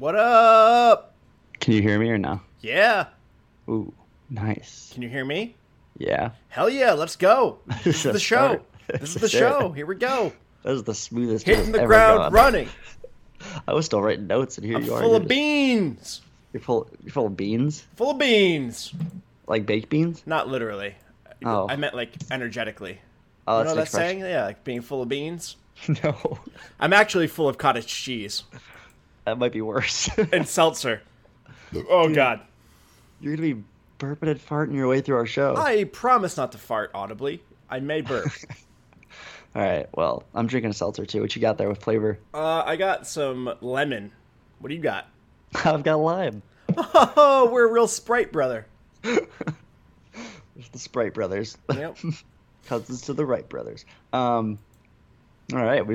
What up? Can you hear me or no? Yeah. Ooh, nice. Can you hear me? Yeah. Hell yeah, let's go. This is the show. This is the show. Here we go. That was the smoothest. Hitting the ground gone. running. I was still writing notes, and here I'm you are. full of just- beans. You're full. You're full of beans, Full of beans. like baked beans. Not literally. Oh. I meant like energetically. Oh, you know an that expression. saying? Yeah, like being full of beans. no, I'm actually full of cottage cheese that might be worse. and seltzer. Oh god. you're gonna be burping and farting your way through our show. I promise not to fart audibly. I may burp. All right. Well, I'm drinking a seltzer too. What you got there with flavor? uh, I got some lemon. What do you got? I've got lime. Oh, we're a real Sprite brother. The Sprite brothers. Yep. Cousins to the Wright brothers. Um. All right. We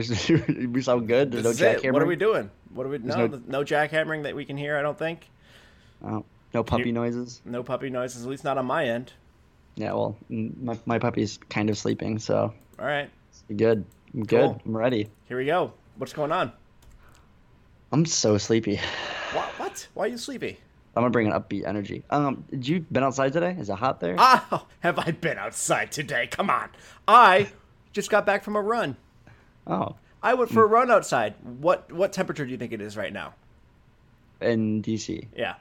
we sound good. There's no is it. What are we doing? What are we? No, no- no, jackhammering that we can hear. I don't think. Oh, no puppy noises. No puppy noises, at least not on my end. Yeah, well, my, my puppy's kind of sleeping, so All right, good. I'm good. Cool. I'm ready. here we go. What's going on? I'm so sleepy. What? What? Why are you sleepy? I'm gonna bring an upbeat energy. Um, did you been outside today? Is it hot there? Ah, have I been outside today? Come on. I just got back from a run. Oh, I went for a run outside. What what temperature do you think it is right now? in DC, Yeah.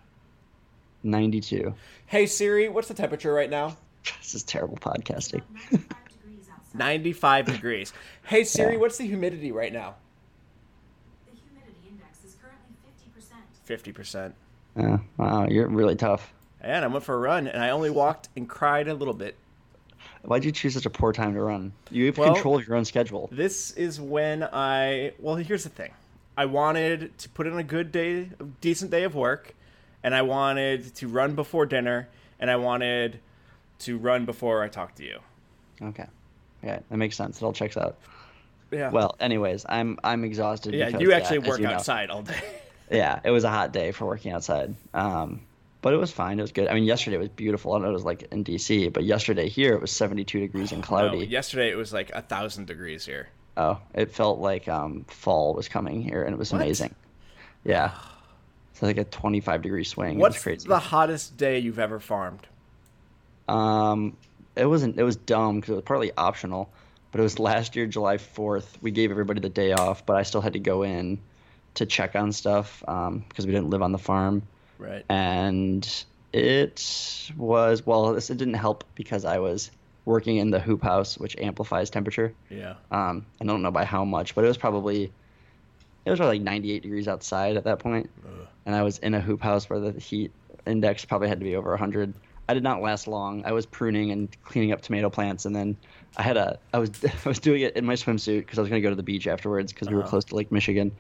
92. Hey Siri, what's the temperature right now? This is terrible podcasting. 95 degrees outside. 95 degrees. Hey Siri, Yeah. what's the humidity right now? The humidity index is currently 50%. 50%. Uh, wow, you're really tough. And I went for a run and I only walked and cried a little bit. Why'd you choose such a poor time to run? You have Well- control of your own schedule. This is when I well, here's the thing. I wanted to put in a good day, a decent day of work, and I wanted to run before dinner, and I wanted to run before I talk to you. Okay. Yeah, that makes sense. It all checks out. Yeah. Well, anyways, I'm I'm exhausted. yeah, you actually work you know. outside all day. yeah, it was a hot day for working outside. Um, but it was fine. It was good. I mean, yesterday was beautiful. I know it was like in DC, but yesterday here it was 72 degrees and No, cloudy. yesterday it was like a thousand degrees here. Oh, it felt like um, fall was coming here, and it was What? amazing. Yeah, it's like a 25 degree swing. What's crazy. the hottest day you've ever farmed? Um, it wasn't. It was dumb because it was partly optional, but it was last year, July 4th. We gave everybody the day off, but I still had to go in to check on stuff because we didn't live on the farm. Right. and it was well this it didn't help because i was working in the hoop house which amplifies temperature. Yeah. um i don't know by how much but it was probably it was probably like 98 degrees outside at that point. And i was in a hoop house where the heat index probably had to be over 100 i did not last long. I was pruning and cleaning up tomato plants and then i had a i was i was doing it in my swimsuit because i was going to go to the beach afterwards because we were Uh-huh. close to lake michigan.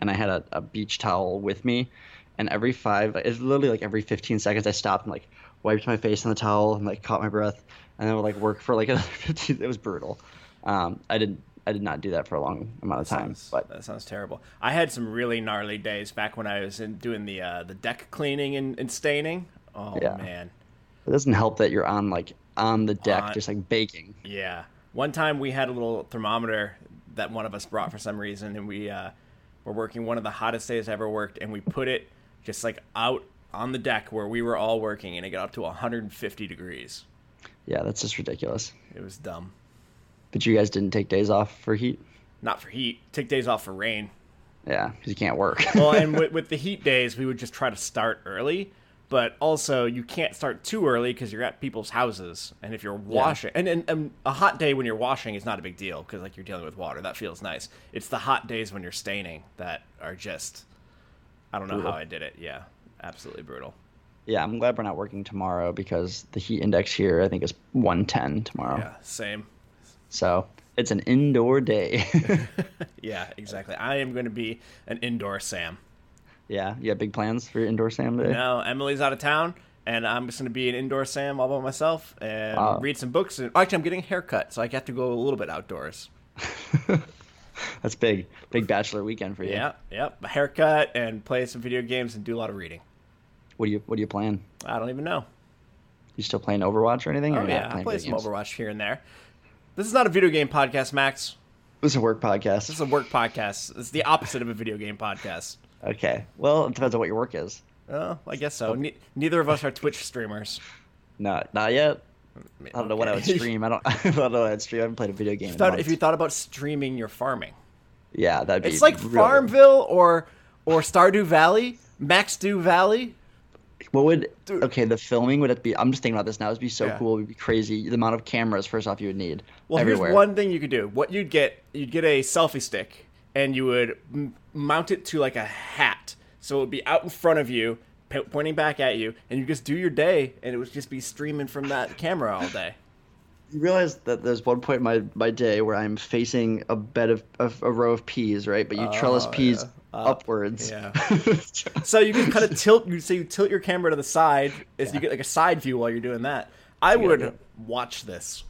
And i had a, a beach towel with me and every five it's literally like every 15 seconds i stopped and like wiped my face on the towel and like caught my breath and then would like work for like another 15 it was brutal um, i didn't i did not do that for a long amount of time Sounds- but that sounds terrible. I had some really gnarly days back when I was in doing the uh, the deck cleaning and, and staining. Oh Yeah. man. it doesn't help that you're on like on the deck On- just like baking Yeah. One time we had a little thermometer that one of us brought for some reason, and we uh, were working one of the hottest days I ever worked, and we put it just like out on the deck where we were all working, and it got up to 150 degrees. yeah that's just ridiculous It was dumb. but you guys didn't take days off for heat Not for heat. Take days off for rain. yeah because you can't work Well, and with, with the heat days, we would just try to start early. But also, you can't start too early because you're at people's houses, and if you're washing, and, and, and a hot day when you're washing is not a big deal because like you're dealing with water, that feels nice. It's the hot days when you're staining that are just, I don't know Brutal. how I did it. Yeah, absolutely brutal. yeah i'm glad we're not working tomorrow because the heat index here i think is 110 tomorrow Yeah, same. so it's an indoor day Yeah, exactly. I am going to be an indoor Sam. yeah you have big plans for your indoor sam day No, Emily's out of town, and I'm just going to be an indoor Sam all by myself and Wow. read some books. And actually, I'm getting a haircut, so I have to go a little bit outdoors. That's big, big bachelor weekend for you. Yeah, yep. A haircut and play some video games and do a lot of reading. What do you What do you plan? I don't even know. You still playing Overwatch or anything? Oh you're yeah, I play some games? Overwatch here and there. This is not a video game podcast, Max. This is a work podcast. This is a work podcast. It's the opposite of a video game podcast. Okay. Well, it depends on what your work is. Oh, I guess so. Ne- neither of us are Twitch streamers. No, not yet. I don't know what I would stream. I don't. I don't know what I'd stream. I haven't played a video game. in Thought- if you thought about streaming your farming, yeah, that'd be. it's like really- Farmville or or Stardew Valley, Max Dew Valley. What would? Dude. Okay, the filming would it be? I'm just thinking about this now. It'd be so Yeah. cool. It'd be crazy. The amount of cameras, first off, you would need Well, everywhere. here's one thing you could do. What you'd get, you'd get a selfie stick, and you would m- mount it to like a hat, so it would be out in front of you, p- pointing back at you, and you just do your day, and it would just be streaming from that camera all day. You realize that there's one point in my, my day where I'm facing a bed of, of a row of peas, right? But you trellis Oh, peas yeah. Up, upwards. yeah. So you can kind of tilt. You say you tilt your camera to the side, as you get like a side view while you're doing that. I would watch this.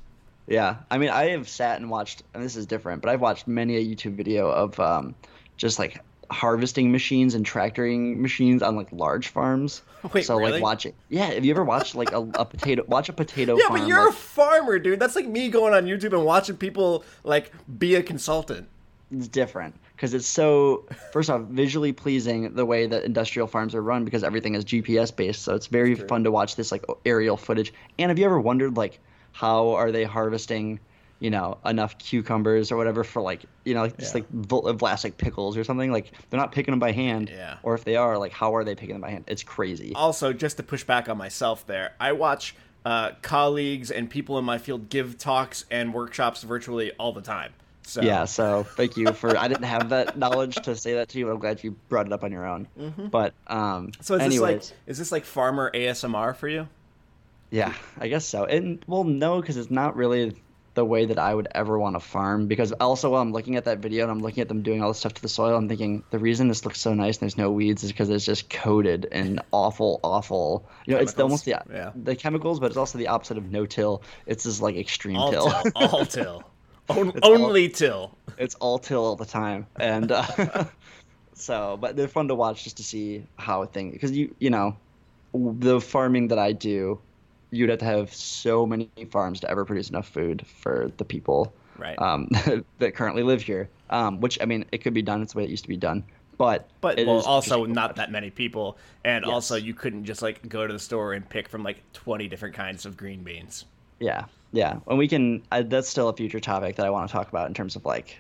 Yeah, I mean, I have sat and watched, and this is different, but I've watched many a YouTube video of um, just like harvesting machines and tractoring machines on like large farms. Wait, so really? like watching, yeah. Have you ever watched like a, a potato? Watch a potato Yeah, farm. but you're a farmer, dude. That's like me going on YouTube and watching people like be a consultant. it's different because it's so first off visually pleasing the way that industrial farms are run because everything is GPS based. So it's very fun to watch this like aerial footage. And have you ever wondered like how are they harvesting? You know, enough cucumbers or whatever for like, you know, like just Yeah. like Vlasic pickles or something. Like they're not picking them by hand. Yeah. Or if they are, like, how are they picking them by hand? It's crazy. also just to push back on myself there i watch uh, colleagues and people in my field give talks and workshops virtually all the time so Yeah, so thank you for. I didn't have that knowledge to say that to you, but I'm glad you brought it up on your own. But um, Mm-hmm. so is anyways, this like is this like farmer asmr for you Yeah, I guess so. And well, no, because it's not really the way that I would ever want to farm. Because also, while I'm looking at that video and I'm looking at them doing all this stuff to the soil, I'm thinking the reason this looks so nice and there's no weeds is because it's just coated in awful, awful. You know, it's almost the Chemicals, yeah. the chemicals, but it's also the opposite of no till. It's just like extreme all till. till all till On- It's all- only till it's all till all the time and uh, so but they're fun to watch just to see how a thing because you you know the farming that i do you'd have to have so many farms to ever produce enough food for the people Right. um, that currently live here. Um, which i mean it could be done. It's the way it used to be done. But but well, also not that many people. And also you couldn't just like go to the store and pick from like 20 different kinds of green beans. Yeah, yeah, and we can. I, that's still a future topic that I want to talk about in terms of like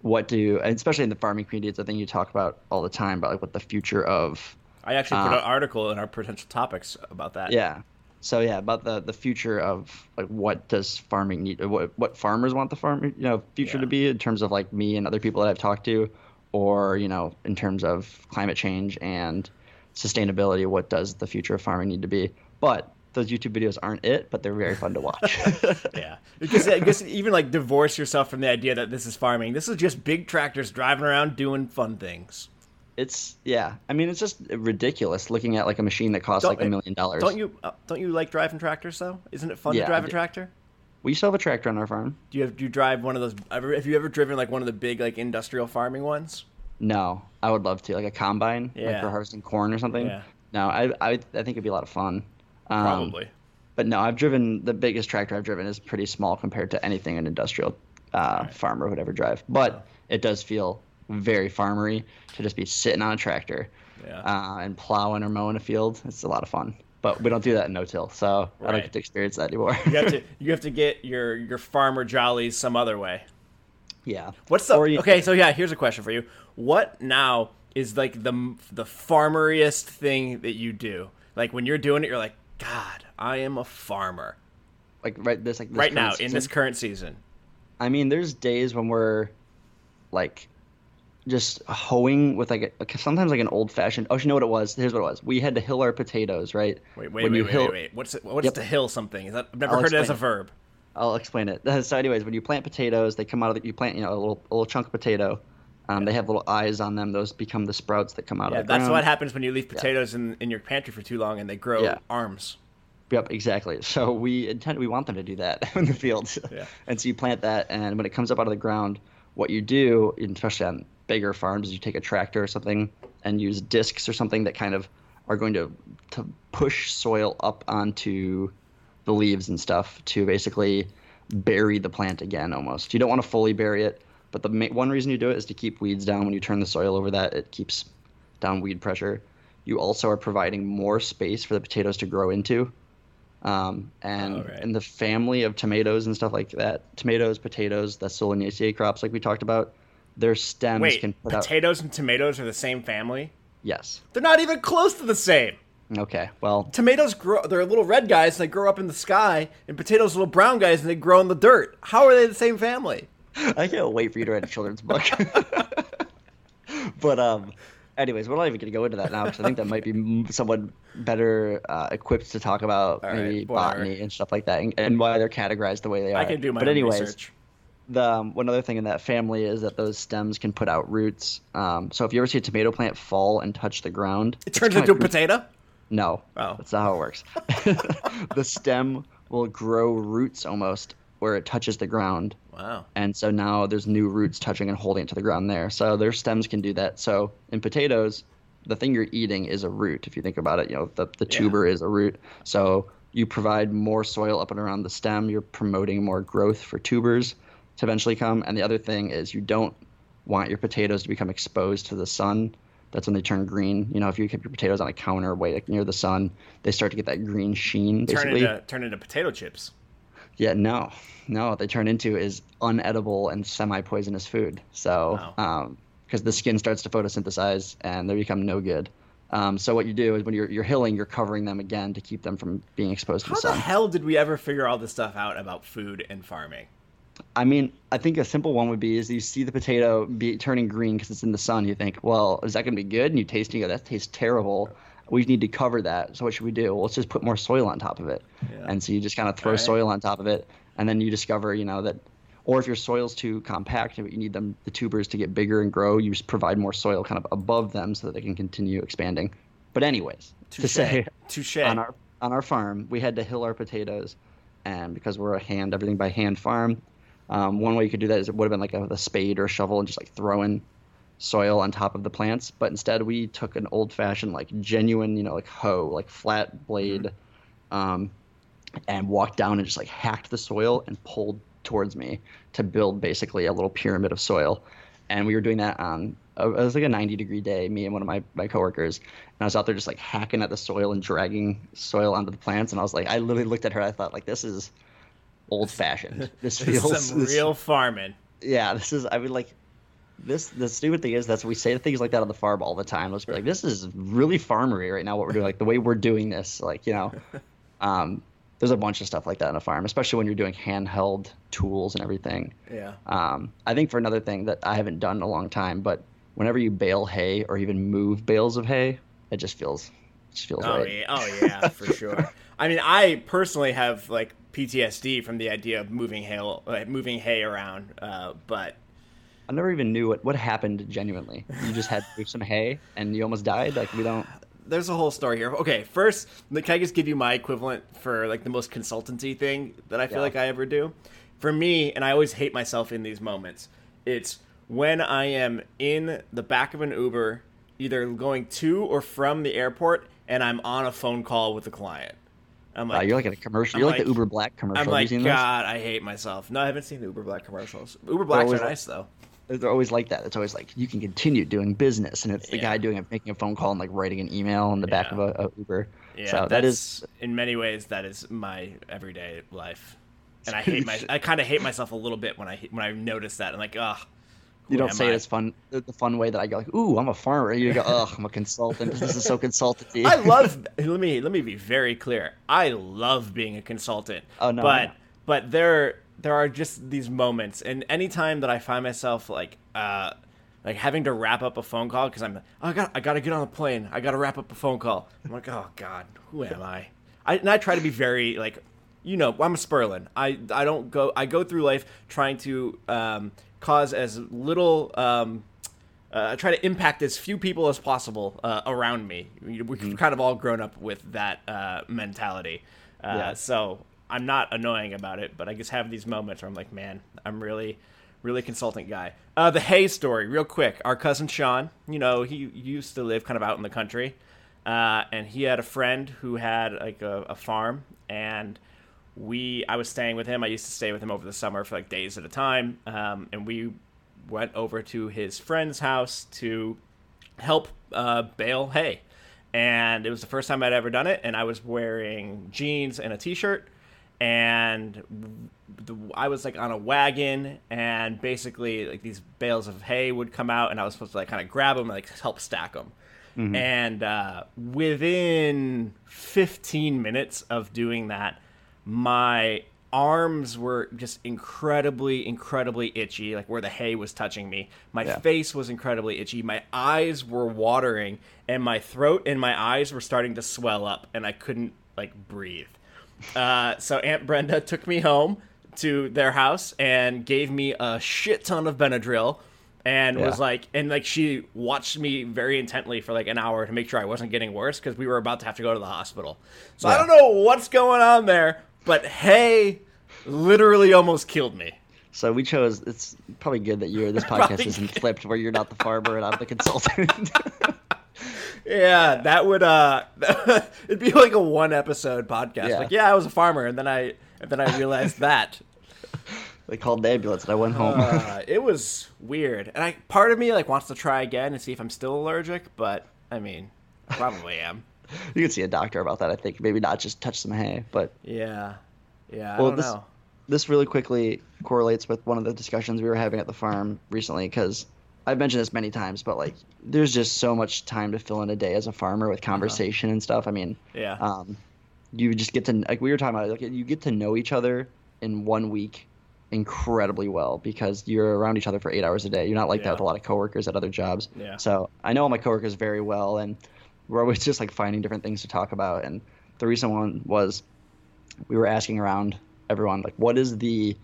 what do, especially in the farming community, it's a thing you talk about all the time about like what the future of. i actually put Uh, an article in our potential topics about that. Yeah, so yeah, about the the future of like what does farming need, what what farmers want the farm, you know, future Yeah. to be in terms of like me and other people that I've talked to, or you know, in terms of climate change and sustainability, what does the future of farming need to be? But those YouTube videos aren't it, but they're very fun to watch. Yeah, because I guess even like divorce yourself from the idea that this is farming. This is just big tractors driving around doing fun things. It's yeah. I mean, it's just ridiculous looking at like a machine that costs Don't- like a million dollars. Don't you? Uh, don't you like driving tractors though? Isn't it fun Yeah, to drive a tractor? We still have a tractor on our farm. Do you have? Do you drive one of those? Ever, have you ever driven like one of the big like industrial farming ones? No, I would love to like a combine, like for harvesting corn or something. Yeah. No, I, I I think it'd be a lot of fun. Um, Probably. But no, I've driven the biggest tractor I've driven is pretty small compared to anything an industrial uh, farmer would ever drive. But it does feel very farmery to just be sitting on a tractor Yeah. uh, and plowing or mowing a field. It's a lot of fun. But we don't do that in no-till, so I don't get to experience that anymore. you have to. You have to get your your farmer jollies some other way. yeah. What's the you- okay? So yeah, here's a question for you. What now is like the the farmeriest thing that you do? Like when you're doing it, you're like, God, I am a farmer like right this like this right now in this current season. I mean, there's days when we're like just hoeing with like a, sometimes like an old fashioned. Oh, you know what it was? Here's what it was. We had to hill our potatoes, right? Wait, wait, When wait, you wait, hill- wait, wait. What's it, what's Yep. to hill something? Is that I've never I'll heard it as a it. verb. I'll explain it. So, anyways, when you plant potatoes, they come out of the, you plant you know a little a little chunk of potato. Um, They have little eyes on them. Those become the sprouts that come out Yeah, of the that's ground. what happens when you leave potatoes in, in your pantry for too long and they grow Yeah. arms. Yep, exactly. So we intend we want them to do that in the field. Yeah. And so you plant that, and when it comes up out of the ground, what you do, especially on bigger farms, is you take a tractor or something and use discs or something that kind of are going to to push soil up onto the leaves and stuff to basically bury the plant again. Almost, you don't want to fully bury it, but the ma- one reason you do it is to keep weeds down. When you turn the soil over that, it keeps down weed pressure. You also are providing more space for the potatoes to grow into. Um, and right. in the family of tomatoes and stuff like that, tomatoes, potatoes, the Solanaceae crops, like we talked about, their stems Wait, can put out. potatoes and tomatoes are the same family? Yes. They're not even close to the same. Okay. Well, Tomatoes grow. They're little red guys, and they grow up in the sky. And potatoes, are little brown guys, and they grow in the dirt. How are they the same family? I can't wait for you to write a children's book. but um, anyways, we're not even going to go into that now because I think that might be someone better uh, equipped to talk about All maybe botany and stuff like that, and, and why they're categorized the way they are. I can do my But anyways, research. The um, one other thing in that family is that those stems can put out roots. Um, so if you ever see a tomato plant fall and touch the ground, It turns into a potato. No, Oh. that's not how it works. the stem will grow roots almost where it touches the ground, Wow. and so now there's new roots touching and holding it to the ground there. So their stems can do that. So in potatoes, the thing you're eating is a root. If you think about it, you know the the Yeah. tuber is a root. So you provide more soil up and around the stem. You're promoting more growth for tubers to eventually come. And the other thing is you don't want your potatoes to become exposed to the sun. That's when they turn green. You know, if you keep your potatoes on a counter way like near the sun, they start to get that green sheen. Turn Basically, into turn into potato chips. yeah, no, no. What they turn into is unedible and semi-poisonous food. So, Wow. because the skin starts to photosynthesize and they become no good. Um, so what you do is when you're you're hilling, you're covering them again to keep them from being exposed to sun. How the the hell did we ever figure all this stuff out about food and farming? I mean, I think a simple one would be is you see the potato be turning green because it's in the sun. You think, well, is that going to be good? And you taste it, and you go, that tastes terrible. We need to cover that. So what should we do? Well, let's just put more soil on top of it. Yeah. And so you just kind of throw Alright. soil on top of it, and then you discover, you know, that, or if your soil's too compact, but you need them the tubers to get bigger and grow, you just provide more soil kind of above them so that they can continue expanding. But anyways, to say Touche. on our on our farm, we had to hill our potatoes, and because we're a hand everything by hand farm, um, one way you could do that is it would have been like a, a spade or a shovel and just like throwing soil on top of the plants. But instead, we took an old fashioned like genuine, you know, like hoe, like flat blade, um, and walked down and just like hacked the soil and pulled towards me to build basically a little pyramid of soil. And we were doing that on uh, it was like a 90 degree day, me and one of my, my coworkers. And I was out there just like hacking at the soil and dragging soil onto the plants. And I was like, I literally looked at her. I thought like, this is old fashioned. This This is feels some this- real farming. yeah, this is. I mean, like, this. The stupid thing is that's we say things like that on the farm all the time. Let's be like, this is really farmery right now. What we're doing, like the way we're doing this, like you know, um, there's a bunch of stuff like that on a farm, especially when you're doing handheld tools and everything. Yeah. Um, I think for another thing that I haven't done in a long time, but whenever you bale hay or even move bales of hay, it just feels, it just feels Oh right. yeah, oh yeah, for sure. I mean, I personally have like PTSD from the idea of moving hay, moving hay around. Uh, but I never even knew what what happened genuinely. You just had to move some hay and you almost died. Like we don't. there's a whole story here. Okay, first, can I just give you my equivalent for like the most consultancy thing that I feel Yeah. like I ever do? For me, and I always hate myself in these moments. It's when I am in the back of an Uber, either going to or from the airport, and I'm on a phone call with a client. I'm Wow, you're like in a commercial. I'm You're like, like- the Uber Black commercial. I'm like, seen those? God, I hate myself. No, I haven't seen the Uber Black commercials. Uber Blacks are like- nice though. They're always like that. It's always like you can continue doing business, and it's the Yeah. guy doing it, making a phone call and like writing an email in the back of a, a Uber. Yeah, so that's in many ways that is my everyday life, and I hate my. I kind of hate myself a little bit when I when I notice that. I'm like, ugh. You don't say I? it as fun the fun way that I go like, ooh, I'm a farmer. You go, ugh, I'm a consultant. This is so consultancy. I love. let me let me be very clear. I love being a consultant. Oh, no, but know. but there there are just these moments, and anytime that I find myself like uh like having to wrap up a phone call because I'm oh, I got I got to get on the plane. I got to wrap up a phone call. I'm like, oh god, who am I? I and I try to be very like. You know, I'm a Sperlin. I, I don't go. I go through life trying to um, cause as little um, uh, try to impact as few people as possible uh, around me. We- We've Mm-hmm. kind of all grown up with that uh, mentality. Uh, Yeah. So I'm not annoying about it, but I just have these moments where I'm like, man, I'm really, really consultant guy. Uh, the Hay story, real quick. Our cousin Sean, you know, he used to live kind of out in the country, uh, and he had a friend who had like a, a farm, and we I was staying with him. I used to stay with him over the summer for like days at a time, um, and we went over to his friend's house to help uh, bale hay, and it was the first time I'd ever done it. And I was wearing jeans and a t-shirt, and the, I was like on a wagon, and basically like these bales of hay would come out, and I was supposed to like kind of grab them and like help stack them. And uh, within 15 minutes of doing that, my arms were just incredibly, incredibly itchy, like where the hay was touching me. My Yeah. face was incredibly itchy. My eyes were watering, and my throat and my eyes were starting to swell up, and I couldn't like breathe. Uh, so Aunt Brenda took me home to their house and gave me a shit ton of Benadryl and was like and like she watched me very intently for like an hour to make sure I wasn't getting worse because we were about to have to go to the hospital. So I don't know what's going on there, but hay, literally almost killed me. So we chose. It's probably good that you're. This Probably podcast isn't flipped where you're not the farmer and I'm the consultant. Yeah, that would uh it'd be like a one episode podcast. Yeah. Like, yeah, I was a farmer and then I and then I realized that. they called the ambulance and I went home. uh, it was weird, and I part of me like wants to try again and see if I'm still allergic, but I mean, probably am. you could see a doctor about that. I think maybe not just touch some hay, but Yeah, yeah. I Well, don't this- know. this really quickly correlates with one of the discussions we were having at the farm recently because I've mentioned this many times, but like there's just so much time to fill in a day as a farmer with conversation and stuff. I mean, Yeah, um, you just get to like we were talking about like you get to know each other in one week incredibly well because you're around each other for eight hours a day. You're not like Yeah. that with a lot of coworkers at other jobs. Yeah. So I know all my coworkers very well, and we're always just like finding different things to talk about. And the recent one was we were asking around everyone like, what is the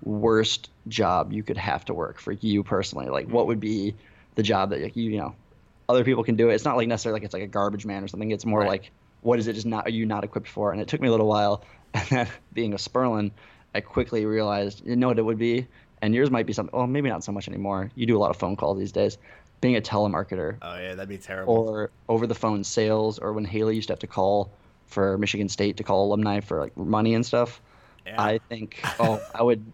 worst job you could have to work for you personally? Like, what would be the job that like, you you know other people can do it? It's not like necessarily like it's like a garbage man or something. It's more Right. like what is it just not are you not equipped for? And it took me a little while. And then being a Sperlin, I quickly realized you know what it would be. And yours might be something. Well, maybe not so much anymore. You do a lot of phone calls these days. Being a telemarketer oh yeah, that'd be terrible. or over the phone sales, or when Haley used to have to call for Michigan State to call alumni for like money and stuff. Yeah. I think oh I would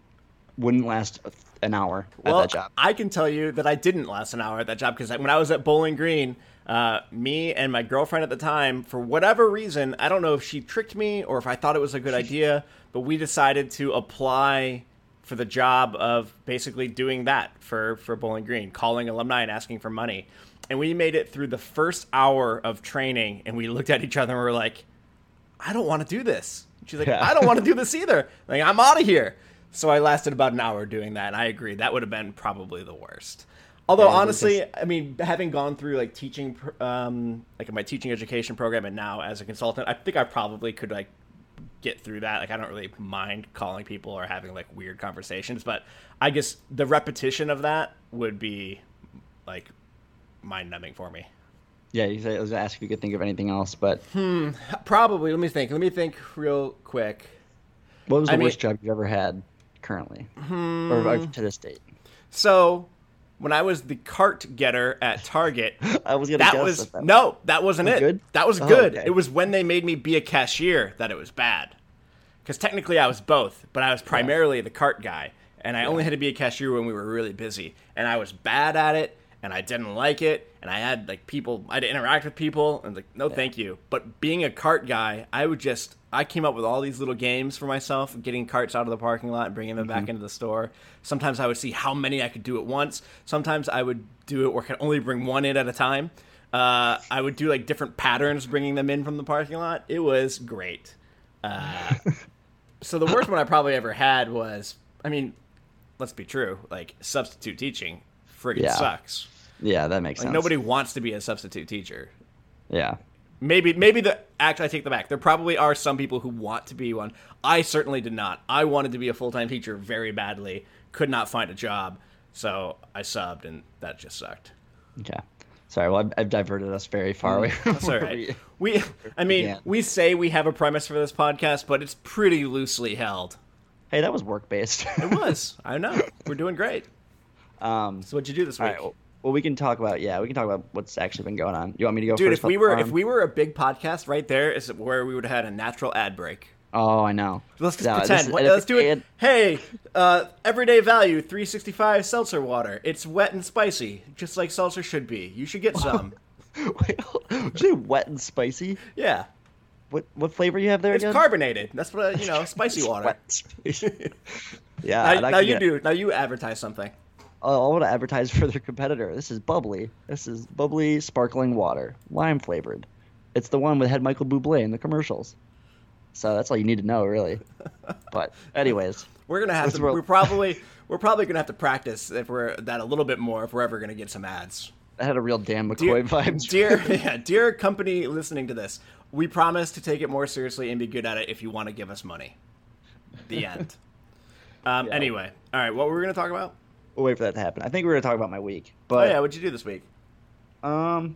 wouldn't last an hour well, at that job. I can tell you that I didn't last an hour at that job because when I was at Bowling Green, uh, me and my girlfriend at the time, for whatever reason, I don't know if she tricked me or if I thought it was a good idea, but we decided to apply for the job of basically doing that for for Bowling Green, calling alumni and asking for money. And we made it through the first hour of training, and we looked at each other and we were like, I don't want to do this. She's like, Yeah. I don't want to do this either. Like, I'm out of here. So I lasted about an hour doing that, and I agree that would have been probably the worst. Although Yeah, honestly, I mean, having gone through like teaching, um, like in my teaching education program, and now as a consultant, I think I probably could like get through that. Like, I don't really mind calling people or having like weird conversations, but I guess the repetition of that would be like mind numbing for me. Yeah, you said, I was gonna ask if you could think of anything else, but Probably. Let me think. Let me think real quick. what was the I mean- worst job you've ever had currently, or uh, to this date? So, when I was the cart getter at Target, I was gonna that guess was that. no, that wasn't Was it. good? That was Oh, good. okay. It was when they made me be a cashier that it was bad. Because technically I was both, but I was primarily the cart guy, and I only had to be a cashier when we were really busy, and I was bad at it, and I didn't like it, and I had like people, I had to interact with people, and like no, thank you. But being a cart guy, I would just, I came up with all these little games for myself, getting carts out of the parking lot and bringing them Mm-hmm. back into the store. Sometimes I would see how many I could do at once. Sometimes I would do it where I could only bring one in at a time. Uh, I would do like different patterns, bringing them in from the parking lot. It was great. Uh, so the worst one I probably ever had was, I mean, let's be true, like substitute teaching, friggin' Yeah. sucks. Yeah, that makes Like sense. nobody wants to be a substitute teacher. Yeah, Maybe, maybe the actually I take the back. There probably are some people who want to be one. I certainly did not. I wanted to be a full time teacher very badly. Could not find a job, so I subbed, and that just sucked. okay. Sorry, well, I've, I've diverted us very far away. That's all right. we- I mean, Yeah. we say we have a premise for this podcast, but it's pretty loosely held. Hey, that was work based. It was. I know. We're doing great. um, So what'd you do this week? right. Well, well, we can talk about yeah, we can talk about what's actually been going on. You want me to go Dude, first? if we were if we were a big podcast, right there is where we would have had a natural ad break. oh, I know. Let's just No, pretend. is- What- let's do it. and- Hey, uh, everyday value, three sixty five seltzer water. It's wet and spicy, just like seltzer should be. You should get some. Wait, say wet and spicy? Yeah, What what flavor you have there it's again? carbonated. That's what you know, spicy water. wet and spicy. yeah. Now, now you do. Now you advertise something. I want to advertise for their competitor. This is bubbly. This is bubly sparkling water, lime flavored. It's the one that had Michael Bublé in the commercials. So that's all you need to know, really. But anyways, We're gonna have to. We're probably. We're probably gonna have to practice if we're that a little bit more if we're ever gonna get some ads. I had a real Dan Dear, McCoy vibes. dear, yeah, dear company listening to this, we promise to take it more seriously and be good at it if you want to give us money. The end. Um, Yeah. Anyway, all right. What were we gonna talk about? We'll wait for that to happen. I think we're gonna talk about my week, oh but yeah, what'd you do this week? um,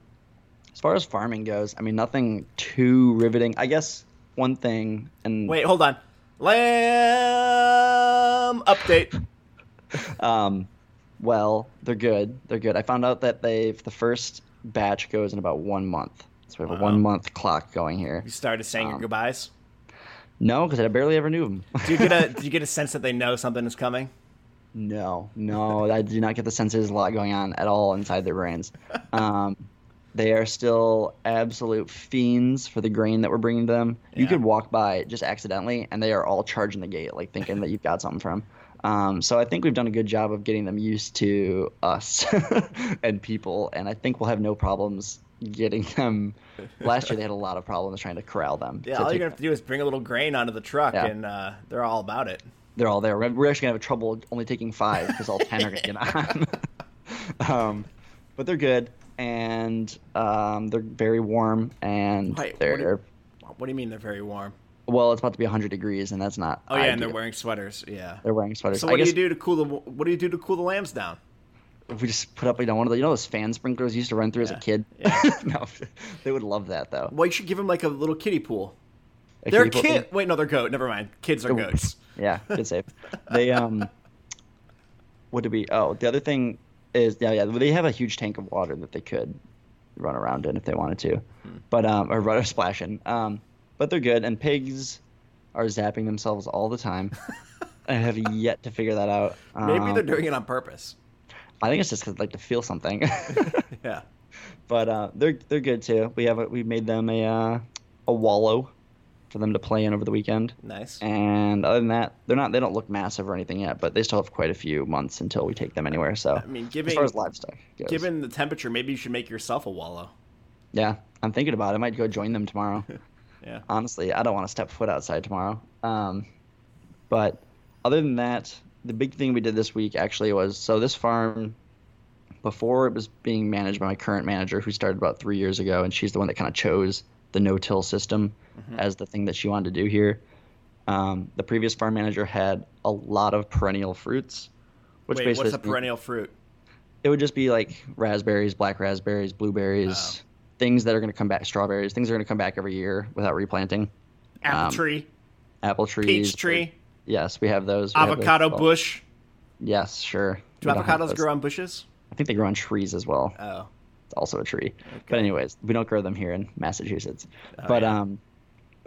as far as farming goes, I mean nothing too riveting. I guess one thing, and Wait, hold on. Lamb update. Um, well, they're good. They're good. I found out that they've the first batch goes in about one month. So we have a one month clock going here. You started saying your Um, goodbyes. No, because I barely ever knew them. Do you get a Do you get a sense that they know something is coming? No, no, I do not get the sense there's a lot going on at all inside their brains. Um, they are still absolute fiends for the grain that we're bringing to them. You could walk by just accidentally, and they are all charging the gate, like thinking that you've got something from. Um, so I think we've done a good job of getting them used to us and people, and I think we'll have no problems getting them. Last year they had a lot of problems trying to corral them. Yeah, all you're gonna have to do is bring a little grain onto the truck, Yeah. and uh, they're all about it. They're all there. We're actually gonna have trouble only taking five because all ten are gonna get on. um, but they're good and um, they're very warm and Wait, what they're do you- What do you mean they're very warm? well. It's about to be hundred degrees and that's not. Oh yeah, and they're wearing sweaters. Yeah. they're wearing sweaters. So I what do guess you do to cool the What do you do to cool the lambs down? if we just put up, you know, one of the you know those fan sprinklers you used to run through as a kid. yeah. no, they would love that though. Well, you should give them like a little kiddie pool. A They're kid. Wait, no, they're goat. Never mind. Kids are goats. Yeah, good save. they um, what did we? Oh, the other thing is yeah, yeah. They have a huge tank of water that they could run around in if they wanted to, Hmm. but um, or run or splash in. Um, but they're good, and pigs are zapping themselves all the time. I have yet to figure that out. Maybe Um, they're doing it on purpose. I think it's just 'cause they like to feel something. Yeah. but uh, they're they're good too. We have a, we made them a uh, a wallow for them to play in over the weekend. Nice. And other than that, they're not they don't look massive or anything yet, but they still have quite a few months until we take them anywhere. So I mean, as far as livestock goes, given the temperature, maybe you should make yourself a wallow. yeah, I'm thinking about it. I might go join them tomorrow. Yeah. Honestly, I don't want to step foot outside tomorrow. Um, but other than that, the big thing we did this week actually was so this farm before it was being managed by my current manager who started about three years ago and she's the one that kind of chose the no-till system as the thing that she wanted to do here um, the previous farm manager had a lot of perennial fruits which Wait, basically what's a perennial fruit? it would just be like raspberries black raspberries blueberries Oh. things that are going to come back strawberries things that are going to come back every year without replanting Apple Um, tree, apple trees peach tree, yes we have those We have those avocado bush. yes sure Do We avocados grow on bushes? i think they grow on trees as well Oh. Also a tree. But anyways, we don't grow them here in Massachusetts. Oh, but yeah. um,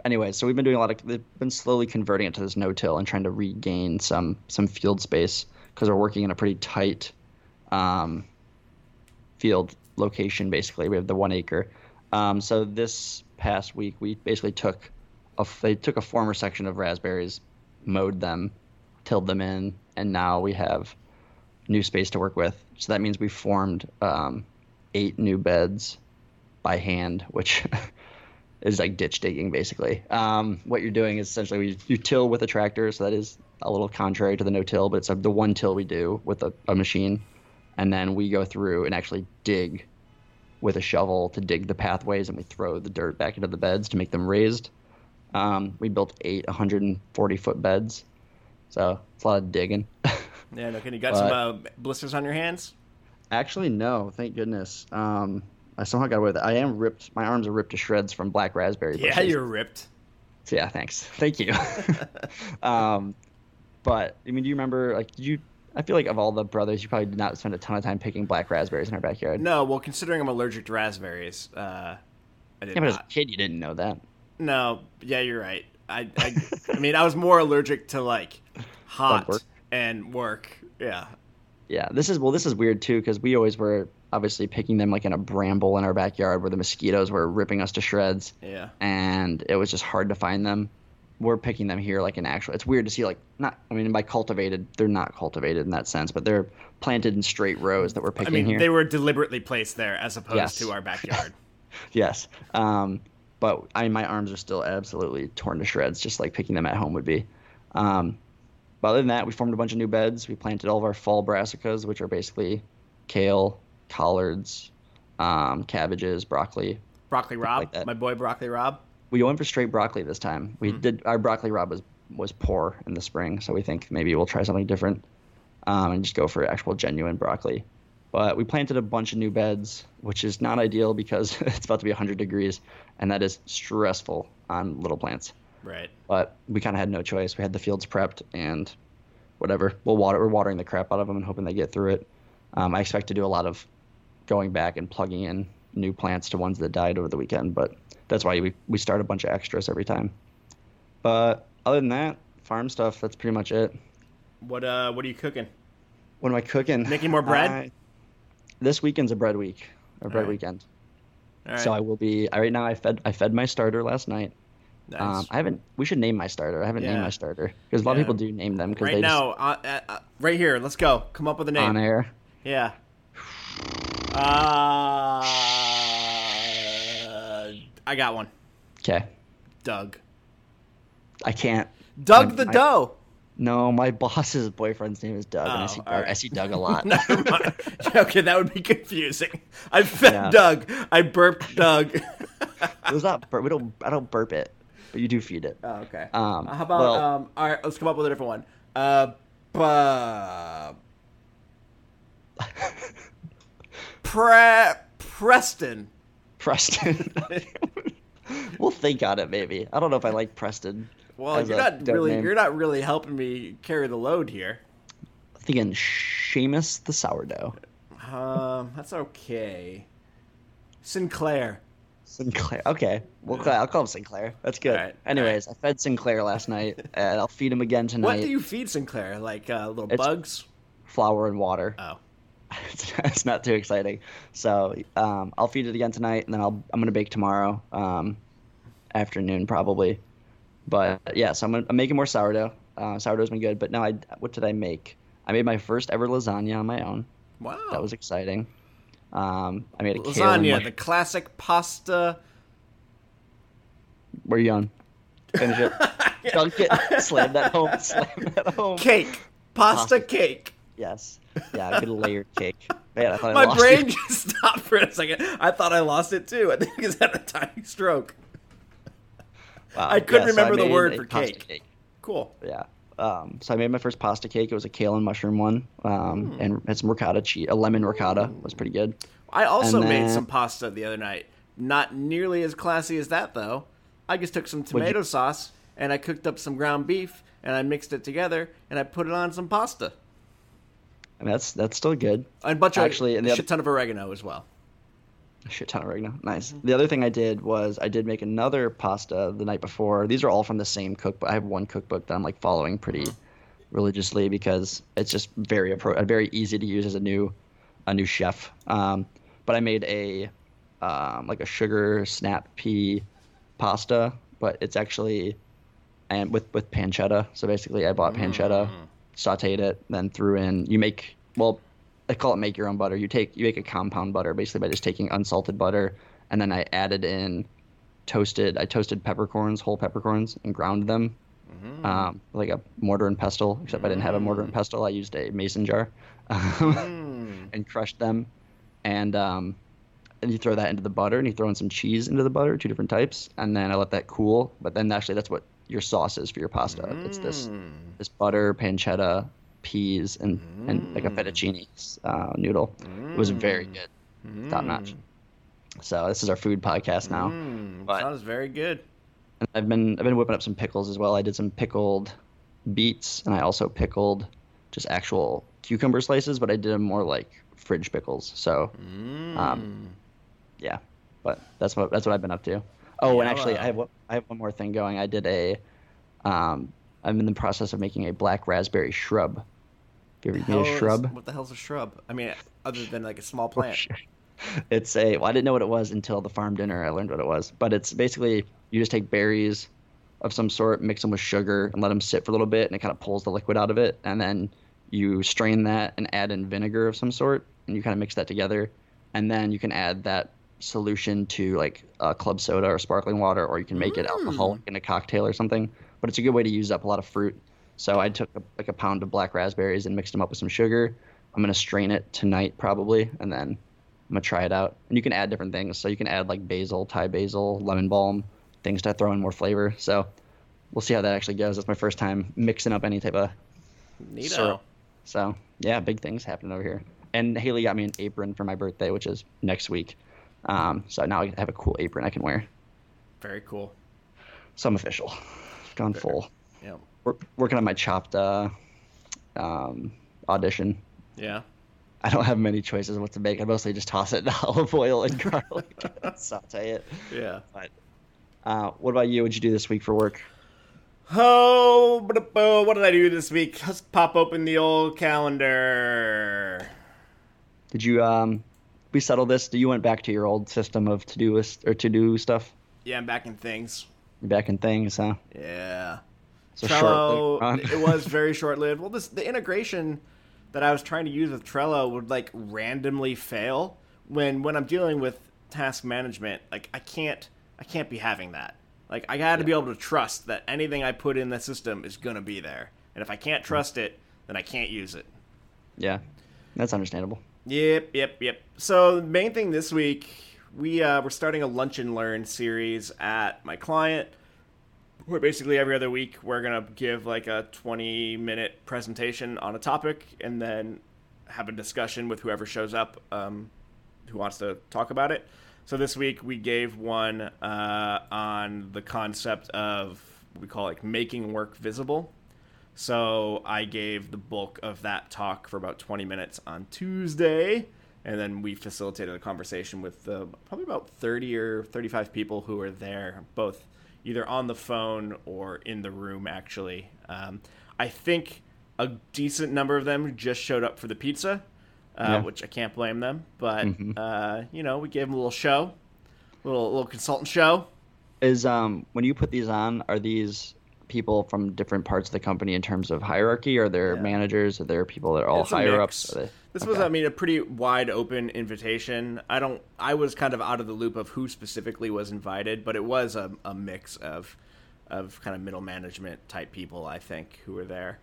anyways, so we've been doing a lot of. They've been slowly converting it to this no-till and trying to regain some some field space because we're working in a pretty tight um, field location. Basically, we have the one acre. Um, so this past week, we basically took a they took a former section of raspberries, mowed them, tilled them in, and now we have new space to work with. So that means we formed um, eight new beds by hand, which is like ditch digging basically. Um, what you're doing is essentially we, you till with a tractor, so that is a little contrary to the no-till, but it's a, the one till we do with a, a machine, and then we go through and actually dig with a shovel to dig the pathways, and we throw the dirt back into the beds to make them raised. Um, we built eight 140 foot beds, so it's a lot of digging. Yeah, no, can you got But- some uh, blisters on your hands? Actually, no. Thank goodness. Um, I somehow got away with it. I am ripped. My arms are ripped to shreds from black raspberry. Yeah, bushes. you're ripped. So, yeah, thanks. Thank you. um, but I mean, do you remember? Like, did you? I feel like of all the brothers, you probably did not spend a ton of time picking black raspberries in our backyard. No, well, considering I'm allergic to raspberries, uh, I did Yeah, but as a not. kid, you didn't know that. No, yeah, you're right. I, I, I mean, I was more allergic to like hot work? and work. Yeah, Yeah, this is well. This is weird too because we always were obviously picking them like in a bramble in our backyard where the mosquitoes were ripping us to shreds. Yeah. And it was just hard to find them. We're picking them here like an actual. It's weird to see like not. I mean, by cultivated, they're not cultivated in that sense, but they're planted in straight rows that we're picking here. I mean, here. they were deliberately placed there as opposed Yes. to our backyard. Yes. Um, but I mean, my arms are still absolutely torn to shreds, just like picking them at home would be. Um, but other than that, we formed a bunch of new beds. We planted all of our fall brassicas, which are basically kale, collards, um, cabbages, broccoli. Broccoli Rob, like my boy Broccoli Rob. We went for straight broccoli this time. We did our broccoli rabe was was poor in the spring, so we think maybe we'll try something different um, and just go for actual genuine broccoli. But we planted a bunch of new beds, which is not ideal because it's about to be 100 degrees, and that is stressful on little plants. Right. But we kind of had no choice. We had the fields prepped, and whatever. We'll water. We're watering the crap out of them and hoping they get through it. Um, I expect to do a lot of going back and plugging in new plants to ones that died over the weekend, but that's why we we start a bunch of extras every time. But other than that, farm stuff. That's pretty much it. What uh what are you cooking? What am I cooking? Making more bread? I- this weekend's a bread week, or bread weekend. All right. So I will be. I, right now, I fed I fed my starter last night. Nice. Um, I haven't. We should name my starter. I haven't named my starter because a lot Yeah. of people do name them because right they now, uh, uh, uh, right here. Let's go. Come up with a name. on air. Yeah. Uh, I got one. Okay, Doug. I can't. Doug My- the my- dough. No, my boss's boyfriend's name is Doug, and I Oh, see Doug. I see Doug a lot. Okay, that would be confusing. I fed Yeah. Doug. I burped Doug. it was not. Bur- we don't. I don't burp it, but you do feed it. oh, okay. Um, How about well- um? All right, let's come up with a different one. Uh, bu- Pre Preston. Preston. we'll think on it, maybe. I don't know if I like Preston. Well, you're not really name. you're not really helping me carry the load here. thinking Seamus the sourdough. Um, that's okay. Sinclair. Sinclair. Okay, well, I'll call him Sinclair. That's good. Alright, Anyways, I fed Sinclair last night, and I'll feed him again tonight. What do you feed Sinclair? Like uh, little It's- bugs? Flour and water. Oh, it's, it's not too exciting. So um, I'll feed it again tonight, and then I'll I'm gonna bake tomorrow um, afternoon probably. But yeah, so I'm, gonna, I'm making more sourdough. Uh, sourdough's been good, but now I what did I make? I made my first ever lasagna on my own. wow. That was exciting. Um, I made a lasagna, the classic pasta. Where you going? Finish it. Dunk it. Slam that home. Slam that home. Cake. Pasta, Pasta. cake. Yes. Yeah, good layered cake. Man, I thought I My lost brain it. just stopped for a second. I thought I lost it too. I think it's had a tiny stroke. Wow. I couldn't Yeah, so remember the word a for pasta cake. Cool. Yeah. Um, so I made my first pasta cake. It was a kale and mushroom one, um, Hmm. and had some ricotta cheese. A lemon ricotta was pretty good. I also And made some pasta the other night. Not nearly as classy as that though. I just took some What'd you- tomato sauce and I cooked up some ground beef and I mixed it together and I put it on some pasta. And that's that's still good. And a bunch of Actually, and a shit ton of oregano as well. A shit ton of oregano. Nice. Mm-hmm. The other thing I did was I did make another pasta the night before. These are all from the same cookbook. I have one cookbook that I'm like following pretty Mm-hmm. religiously because it's just very appro- very easy to use as a new a new chef. Um, but I made a um, like a sugar snap pea pasta, but it's actually and with with pancetta. So basically, I bought pancetta, Mm. sautéed it, then threw in. You make well, I call it make your own butter. You take you make a compound butter basically by just taking unsalted butter, and then I added in toasted. I toasted peppercorns, whole peppercorns, and ground them. Um, like a mortar and pestle, except I didn't have a mortar and pestle. I used a mason jar, Mm. and crushed them, and um, and you throw that into the butter, and you throw in some cheese into the butter, two different types, and then I let that cool. But then actually, that's what your sauce is for your pasta. It's this Mm. this butter, pancetta, peas, and and like a fettuccine uh, noodle. It was very good, top notch. So this is our food podcast now. Mm, But- sounds very good. And I've been I've been whipping up some pickles as well. I did some pickled beets, and I also pickled just actual cucumber slices, but I did them more like fridge pickles. So Mm. um, yeah, but that's what that's what I've been up to. Oh, and actually. I have I have one more thing going. I did a um, I'm in the process of making a black raspberry shrub. Have you ever a is- shrub? what the hell's a shrub? I mean, other than like a small plant. It's a. Well, I didn't know what it was until the farm dinner. I learned what it was. But it's basically you just take berries of some sort, mix them with sugar, and let them sit for a little bit, and it kind of pulls the liquid out of it. And then you strain that and add in vinegar of some sort, and you kind of mix that together. And then you can add that solution to like uh, club soda or sparkling water, or you can make it alcoholic in a cocktail or something. But it's a good way to use up a lot of fruit. So I took a, like a pound of black raspberries and mixed them up with some sugar. I'm gonna strain it tonight probably, and then I'm gonna try it out. And you can add different things. So you can add like basil, Thai basil, lemon balm, things to throw in more flavor. So we'll see how that actually goes. That's my first time mixing up any type of Neato. syrup. So yeah, big things happening over here. And Haley got me an apron for my birthday, which is next week. Um, so now I have a cool apron I can wear. Very cool. So I'm official. Gone full. Yeah. We're working on my chopped uh, um, audition. Yeah. I don't have many choices of what to make. I mostly just toss it in olive oil and garlic, and saute it. Yeah. But uh, what about you? What'd you do this week for work? Oh, what did I do this week? Let's pop open the old calendar. Did you um, we settle this? You went back to your old system of to do list or to do stuff. Yeah, I'm back in things. You're back in things, huh? Yeah. So Trello, it was very short lived. Well, this the integration that I was trying to use with Trello would like randomly fail when when I'm dealing with task management. Like I can't I can't be having that. Like I got to be able to trust that anything I put in the system is gonna be there. And if I can't trust it, then I can't use it. yeah, that's understandable. Yep, yep, yep. So the main thing this week, we uh, we're starting a lunch and learn series at my client. Where basically every other week we're gonna give like a twenty minute presentation on a topic, and then have a discussion with whoever shows up um, who wants to talk about it. So this week we gave one uh, on the concept of we call like making work visible. So I gave the bulk of that talk for about 20 minutes on Tuesday, and then we facilitated a conversation with uh, probably about 30 or 35 people who were there, both either on the phone or in the room. Actually, um, I think a decent number of them just showed up for the pizza, uh, Yeah. which I can't blame them. But uh, you know, we gave them a little show, little little consultant show. Is um when you put these on, are these people from different parts of the company in terms of hierarchy? Are there Yeah. managers? Are there people that are all It's higher mix. ups? They, This was. I mean, a pretty wide open invitation. I don't, I was kind of out of the loop of who specifically was invited, but it was a, a mix of, of kind of middle management type people, I think, who were there.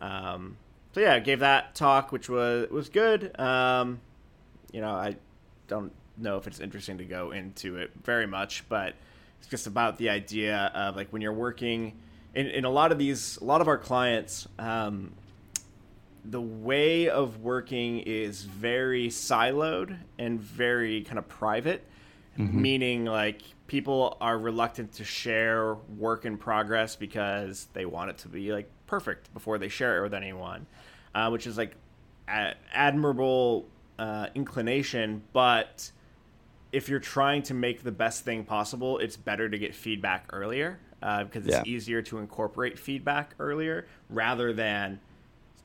Um, so yeah, I gave that talk, which was was good. Um, you know, I don't know if it's interesting to go into it very much, but it's just about the idea of like when you're working in, in a lot of these, a lot of our clients. Um, the way of working is very siloed and very kind of private, meaning like people are reluctant to share work in progress because they want it to be like perfect before they share it with anyone, uh, which is like a- admirable uh, inclination, but if you're trying to make the best thing possible, it's better to get feedback earlier uh, because it's Yeah. easier to incorporate feedback earlier rather than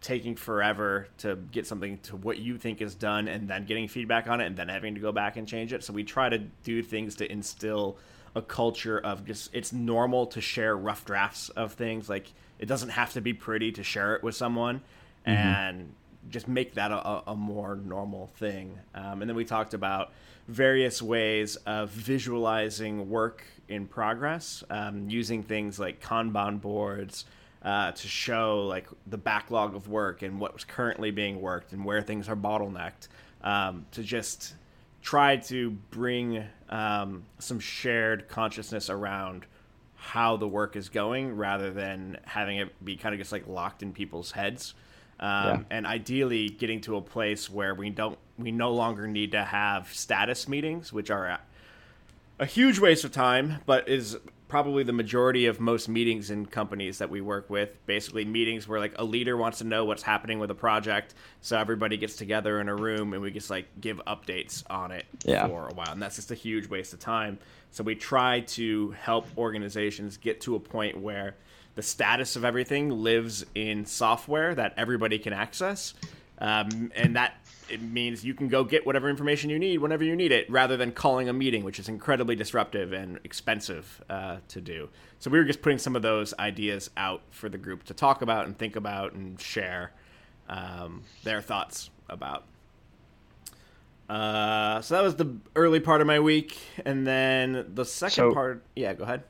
taking forever to get something to what you think is done and then getting feedback on it and then having to go back and change it. So we try to do things to instill a culture of just it's normal to share rough drafts of things. Like it doesn't have to be pretty to share it with someone and just make that a, a- a more normal thing. Um, and then we talked about various ways of visualizing work in progress, um, using things like Kanban boards uh, to show like the backlog of work and what's currently being worked and where things are bottlenecked. Um, to just try to bring um, some shared consciousness around how the work is going rather than having it be kind of just like locked in people's heads um, Yeah. and ideally getting to a place where we don't we no longer need to have status meetings which are a, huge waste of time but is probably the majority of most meetings in companies that we work with. Basically, meetings where like a leader wants to know what's happening with a project, so everybody gets together in a room and we just like give updates on it Yeah. for a while, and that's just a huge waste of time. So we try to help organizations get to a point where the status of everything lives in software that everybody can access, um, and that it means you can go get whatever information you need whenever you need it, rather than calling a meeting, which is incredibly disruptive and expensive uh, to do. So we were just putting some of those ideas out for the group to talk about and think about and share um, their thoughts about. Uh, so that was the early part of my week, and then the second So- part. Yeah, go ahead.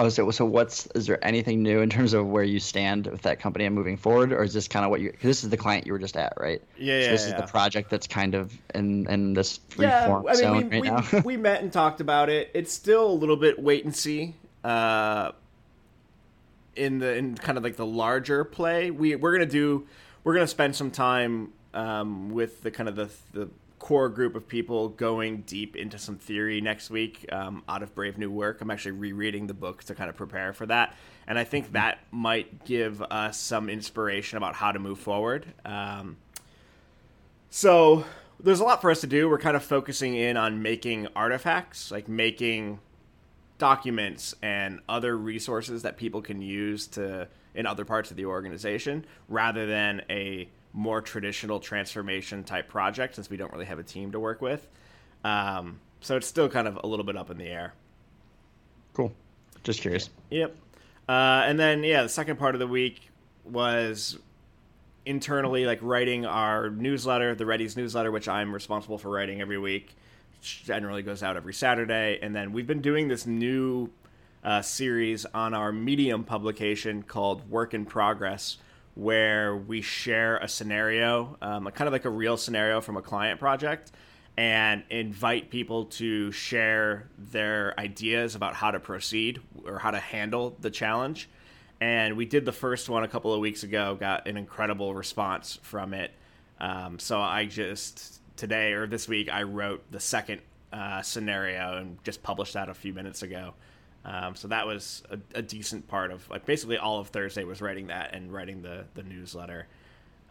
Oh, so so what's is there anything new in terms of where you stand with that company and moving forward, or is this kind of what you? Cause this is the client you were just at, right? Yeah, So yeah, this yeah. is the project that's kind of in in this free yeah, form I mean, zone we, right we, now. we met and talked about it. It's still a little bit wait and see. Uh, in the in kind of like the larger play, we we're gonna do we're gonna spend some time um, with the kind of the the core group of people going deep into some theory next week um, out of Brave New Work. I'm actually rereading the book to kind of prepare for that, and I think that might give us some inspiration about how to move forward. Um, so there's a lot for us to do. We're kind of focusing in on making artifacts, like making documents and other resources that people can use to in other parts of the organization rather than a more traditional transformation type project since we don't really have a team to work with. Um, so it's still kind of a little bit up in the air. cool. Just curious. Yep. Uh, and then yeah, the second part of the week was internally like writing our newsletter, the Ready's newsletter, which I'm responsible for writing every week. Which generally goes out every Saturday, and then we've been doing this new uh, series on our Medium publication called Work in Progress, where we share a scenario, um, kind of like a real scenario from a client project, and invite people to share their ideas about how to proceed or how to handle the challenge. And we did the first one a couple of weeks ago, got an incredible response from it. Um, so I just today or this week I wrote the second uh, scenario and just published that a few minutes ago. Um, so that was a, a decent part of like basically all of Thursday was writing that and writing the the newsletter.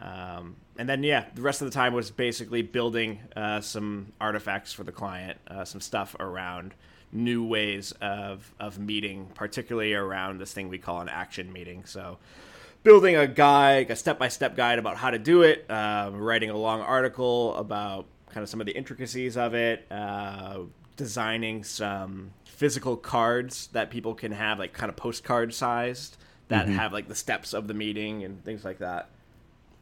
Um, and then yeah, the rest of the time was basically building uh, some artifacts for the client, uh, some stuff around new ways of of meeting, particularly around this thing we call an action meeting. So building a guide, a step by step guide about how to do it, uh, writing a long article about kind of some of the intricacies of it, uh, designing some physical cards that people can have, like kind of postcard sized, that have like the steps of the meeting and things like that.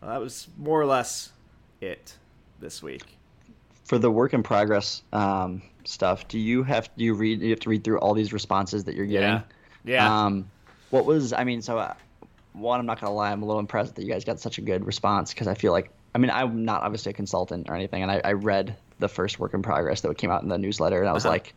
Well, that was more or less it this week. For the work in progress um, stuff, do you have do you read? You have to read through all these responses that you're getting. Yeah. Yeah. Um, what was I mean? So, uh, one, I'm not gonna lie, I'm a little impressed that you guys got such a good response because I feel like I mean I'm not obviously a consultant or anything, and I, I read the first work in progress that came out in the newsletter, and I was Uh-huh. like,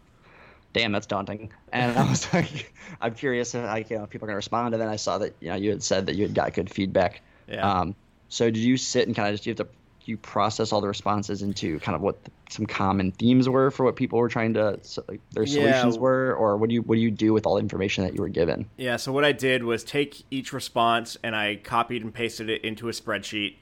damn, that's daunting. And I was like, I'm curious if like, you know, if people are gonna respond. And then I saw that you know you had said that you had got good feedback. Yeah. Um, so did you sit and kind of just you have to you process all the responses into kind of what the, some common themes were for what people were trying to so, like, their Yeah. solutions were, or what do you what do you do with all the information that you were given? Yeah, so what I did was take each response and I copied and pasted it into a spreadsheet.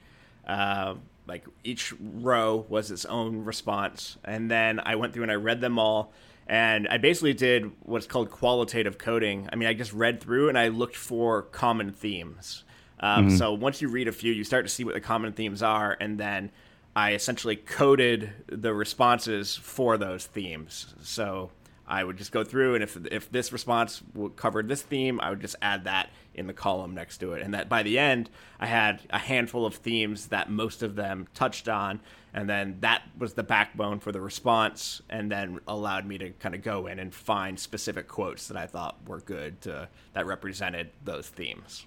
Uh, like each row was its own response, and then I went through and I read them all. And I basically did what's called qualitative coding. I mean, I just read through and I looked for common themes. Um, So once you read a few, you start to see what the common themes are, and then I essentially coded the responses for those themes. So I would just go through, and if if this response covered this theme, I would just add that in the column next to it. And that by the end, I had a handful of themes that most of them touched on, and then that was the backbone for the response, and then allowed me to kind of go in and find specific quotes that I thought were good to, that represented those themes.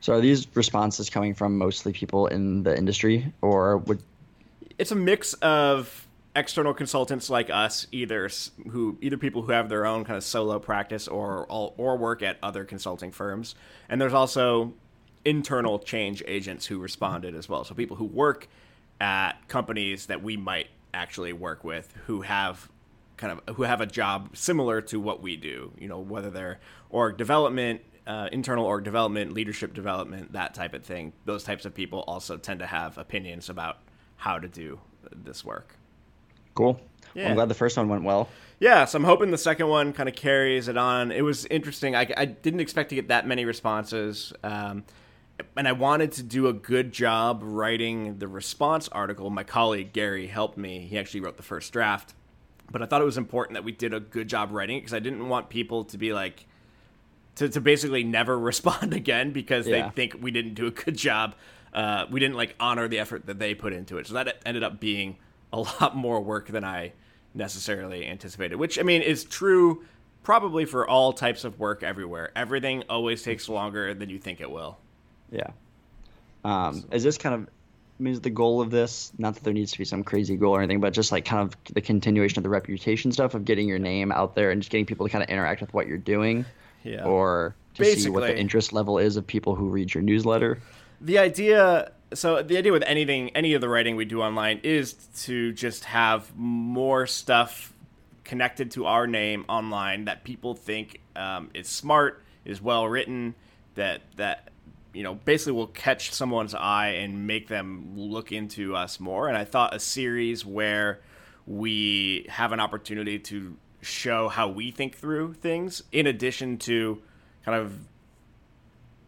So are these responses coming from mostly people in the industry, or would it's a mix of external consultants like us, either who either people who have their own kind of solo practice or or work at other consulting firms, and there's also internal change agents who responded as well. So people who work at companies that we might actually work with who have kind of who have a job similar to what we do. You know, whether they're org development, uh, internal org development, leadership development, that type of thing. Those types of people also tend to have opinions about how to do this work. Cool. Well, I'm glad the first one went well. Yeah, so I'm hoping the second one kind of carries it on. It was interesting. I, I didn't expect to get that many responses. Um, and I wanted to do a good job writing the response article. My colleague Gary helped me. He actually wrote the first draft. But I thought it was important that we did a good job writing it because I didn't want people to be like, to, to basically never respond again because Yeah. they think we didn't do a good job. Uh, we didn't like honor the effort that they put into it. So that ended up being a lot more work than I necessarily anticipated, which I mean is true probably for all types of work everywhere. Everything always takes longer than you think it will. Yeah. Um, is this kind of I mean, is the goal of this not that there needs to be some crazy goal or anything, but just like kind of the continuation of the reputation stuff of getting your name out there and just getting people to kind of interact with what you're doing, Yeah. or to see what the interest level is of people who read your newsletter. the idea so the idea with anything any of the writing we do online is to just have more stuff connected to our name online that people think um, is smart is well written that that you know basically will catch someone's eye and make them look into us more and i thought a series where we have an opportunity to show how we think through things in addition to kind of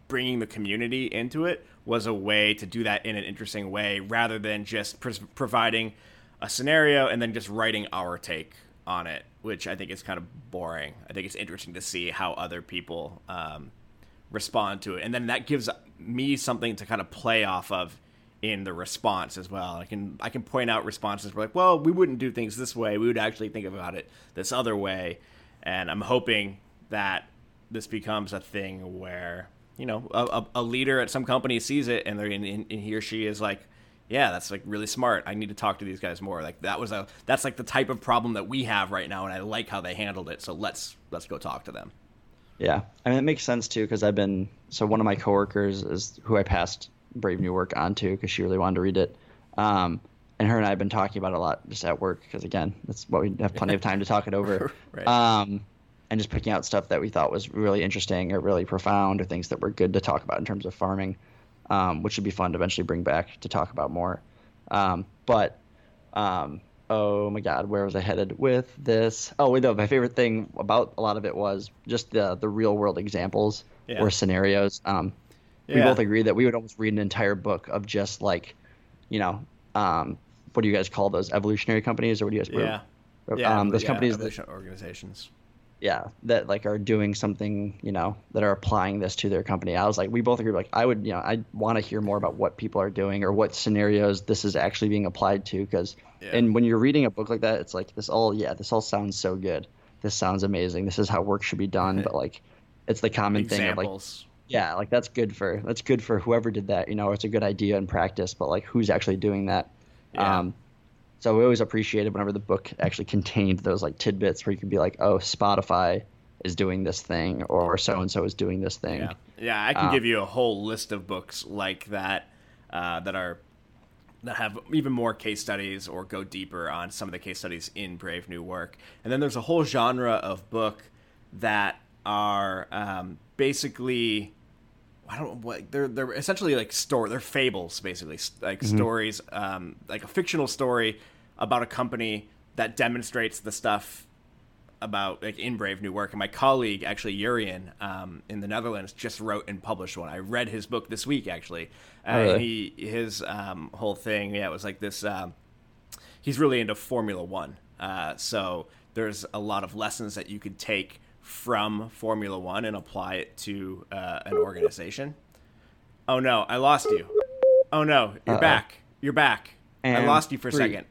bringing the community into it was a way to do that in an interesting way rather than just pres providing a scenario and then just writing our take on it, which I think is kind of boring. I think it's interesting to see how other people um, respond to it, and then that gives me something to kind of play off of in the response as well. I can I can point out responses where like, well, we wouldn't do things this way. We would actually think about it this other way, and I'm hoping that this becomes a thing where you know a, a, leader at some company sees it and they're and, and he or she is like yeah that's like really smart. I need to talk to these guys more. Like that was a that's like the type of problem that we have right now and i like how they handled it. So let's let's go talk to them Yeah, I mean it makes sense too because I've been so one of my coworkers is who I passed Brave New Work on to because she really wanted to read it, um, and her and I have been talking about it a lot just at work because again that's what we have plenty of time to talk it over, Right. um, and just picking out stuff that we thought was really interesting or really profound or things that were good to talk about in terms of farming, um, which would be fun to eventually bring back to talk about more, um, but. Oh my god, where was I headed with this? Oh, wait, no, my favorite thing about a lot of it was just the the real world examples Yeah. or scenarios. Um, we both agreed that we would almost read an entire book of just like, you know, um, what do you guys call those evolutionary companies or what do you guys? yeah or, yeah um, those yeah, companies that, organizations yeah, that like are doing something, you know, that are applying this to their company. I was like, we both agree, like, I would, you know, I want to hear more about what people are doing or what scenarios this is actually being applied to. Because, Yeah. and when you're reading a book like that, it's like this all, yeah, this all sounds so good. This sounds amazing. This is how work should be done. But like, it's the common thing of like, examples yeah, like that's good for that's good for whoever did that. You know, it's a good idea in practice, but like, who's actually doing that? Yeah. Um, so we always appreciated whenever the book actually contained those like tidbits where you could be like, oh, Spotify is doing this thing, or so and so is doing this thing. Yeah, yeah. I can Um, give you a whole list of books like that uh, that are that have even more case studies or go deeper on some of the case studies in Brave New Work. And then there's a whole genre of book that are um, basically I don't what they're they're essentially like story they're fables basically like stories um, like a fictional story about a company that demonstrates the stuff about like in Brave New Work. And my colleague, actually Jurriaan, um, in the Netherlands, just wrote and published one. I read his book this week, actually. Uh, Oh, really? and he his um, whole thing, yeah, it was like this. Um, he's really into Formula One, uh, so there's a lot of lessons that you could take from Formula One and apply it to uh, an organization. Oh no, I lost you. Oh no, you're Uh-oh. back. You're back. And I lost you for a second.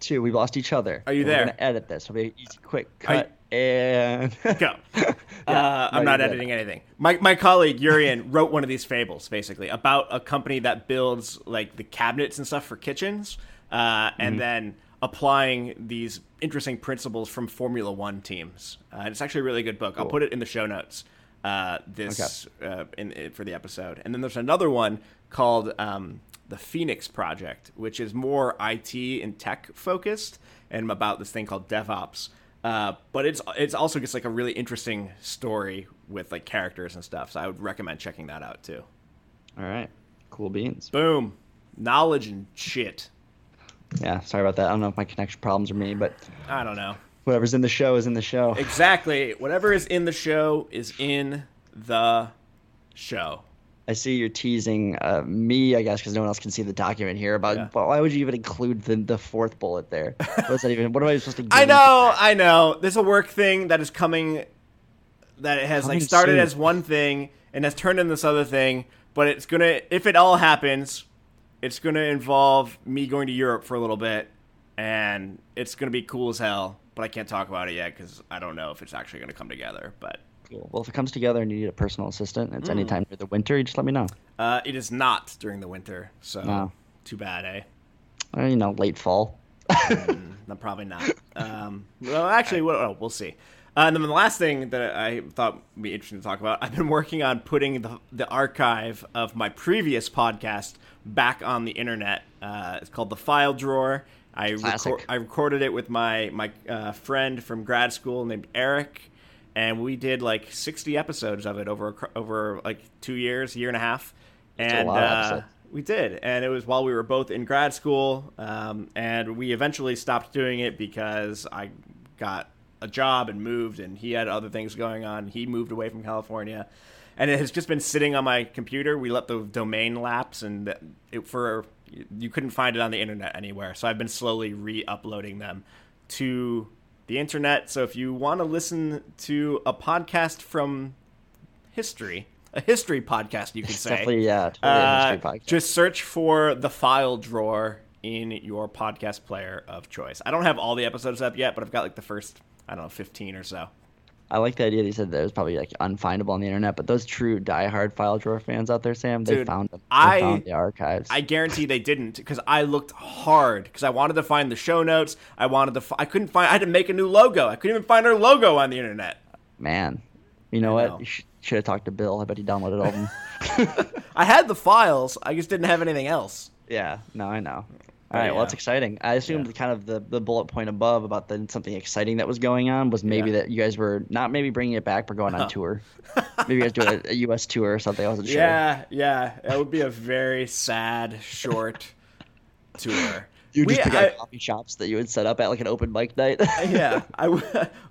Two, we lost each other. Are you We're there? gonna edit this. It'll be easy, quick you- cut and Go. uh, no, I'm not you're good. editing anything. My my colleague Jurriaan wrote one of these fables, basically about a company that builds like the cabinets and stuff for kitchens, uh, Mm-hmm. and then applying these interesting principles from Formula One teams. Uh, and it's actually a really good book. I'll put it in the show notes. Uh, this uh, in, in- for the episode, and then there's another one called um, the Phoenix Project, which is more IT and tech focused, and about this thing called DevOps. Uh, but it's it's also just like a really interesting story with like characters and stuff. So I would recommend checking that out too. All right. Cool beans. Boom, knowledge and shit. Yeah, sorry about that. I don't know if my connection problems are me, but I don't know. whatever's in the show is in the show. Exactly. Whatever is in the show is in the show. I see you're teasing uh, me, I guess, because no one else can see the document here. About Yeah. but why would you even include the, the fourth bullet there? What's that even? What am I supposed to? I know, I know. There's a work thing that is coming that it has like started soon. as one thing and has turned into this other thing, but it's gonna if it all happens, it's gonna involve me going to Europe for a little bit, and it's gonna be cool as hell. But I can't talk about it yet because I don't know if it's actually gonna come together. But Cool. Well, if it comes together and you need a personal assistant, Mm. it's anytime during the winter. You just let me know. uh, it is not during the winter, so No. too bad, eh? Or, you know, late fall. No, probably not. Um, well, actually, we'll, oh, we'll see. Uh, and then the last thing that I thought would be interesting to talk about, I've been working on putting the, the archive of my previous podcast back on the internet. Uh, it's called the File Drawer. I Classic. I recorded it with my my uh, friend from grad school named Eric, and we did like 60 episodes of it over over like two years, year and a half. a And of uh, we did, and it was while we were both in grad school, um, and we eventually stopped doing it because I got a job and moved, and he had other things going on. He moved away from California, and it has just been sitting on my computer. We let the domain lapse, and it, for you couldn't find it on the internet anywhere. So I've been slowly re-uploading them to the internet. So if you want to listen to a podcast from history, a history podcast, you could say. definitely yeah, totally Uh, history podcast. just search for the file drawer in your podcast player of choice. I don't have all the episodes up yet, but I've got like the first, I don't know, 15 or so. I like the idea that you said that it was probably like unfindable on the internet, but those true diehard file drawer fans out there, Sam, they Dude, found them. They I- found the archives. I guarantee they didn't because I looked hard because I wanted to find the show notes. I wanted to, fi- I couldn't find, I had to make a new logo. I couldn't even find our logo on the internet. Man, you know I what? know. You should, should have talked to Bill. I bet he downloaded all of them. I had the files, I just didn't have anything else. yeah, no, I know. All right, well, that's exciting. I assumed Yeah. kind of the, the bullet point above about the, something exciting that was going on was maybe Yeah. that you guys were not maybe bringing it back, but going on tour. maybe you guys do a, a U.S. tour or something. I wasn't sure. Yeah, yeah. It would be a very sad, short tour. You We- just pick I- out coffee shops that you would set up at like an open mic night. Uh, yeah, I. w-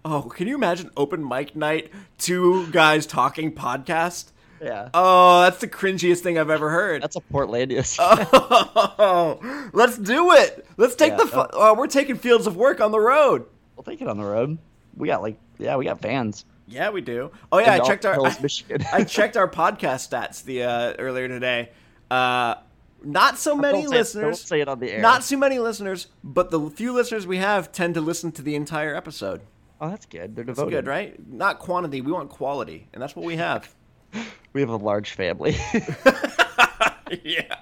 Oh, can you imagine open mic night, two guys talking podcast? Yeah. Oh, that's the cringiest thing I've ever heard. That's a Portlandia. Oh, let's do it. Let's take Yeah, the. Fu- oh, we're taking Fields of Work on the road. We'll take it on the road. We got like yeah, we got fans. Yeah, we do. Oh yeah, I In checked our. Hills, I, Michigan. I checked our podcast stats the uh, earlier today. Uh, not so many Don't say listeners. don't say it on the air. Not too many listeners, but the few listeners we have tend to listen to the entire episode. Oh, that's good. They're That's devoted. good, right? Not quantity. We want quality, and that's what we have. We have a large family. yeah.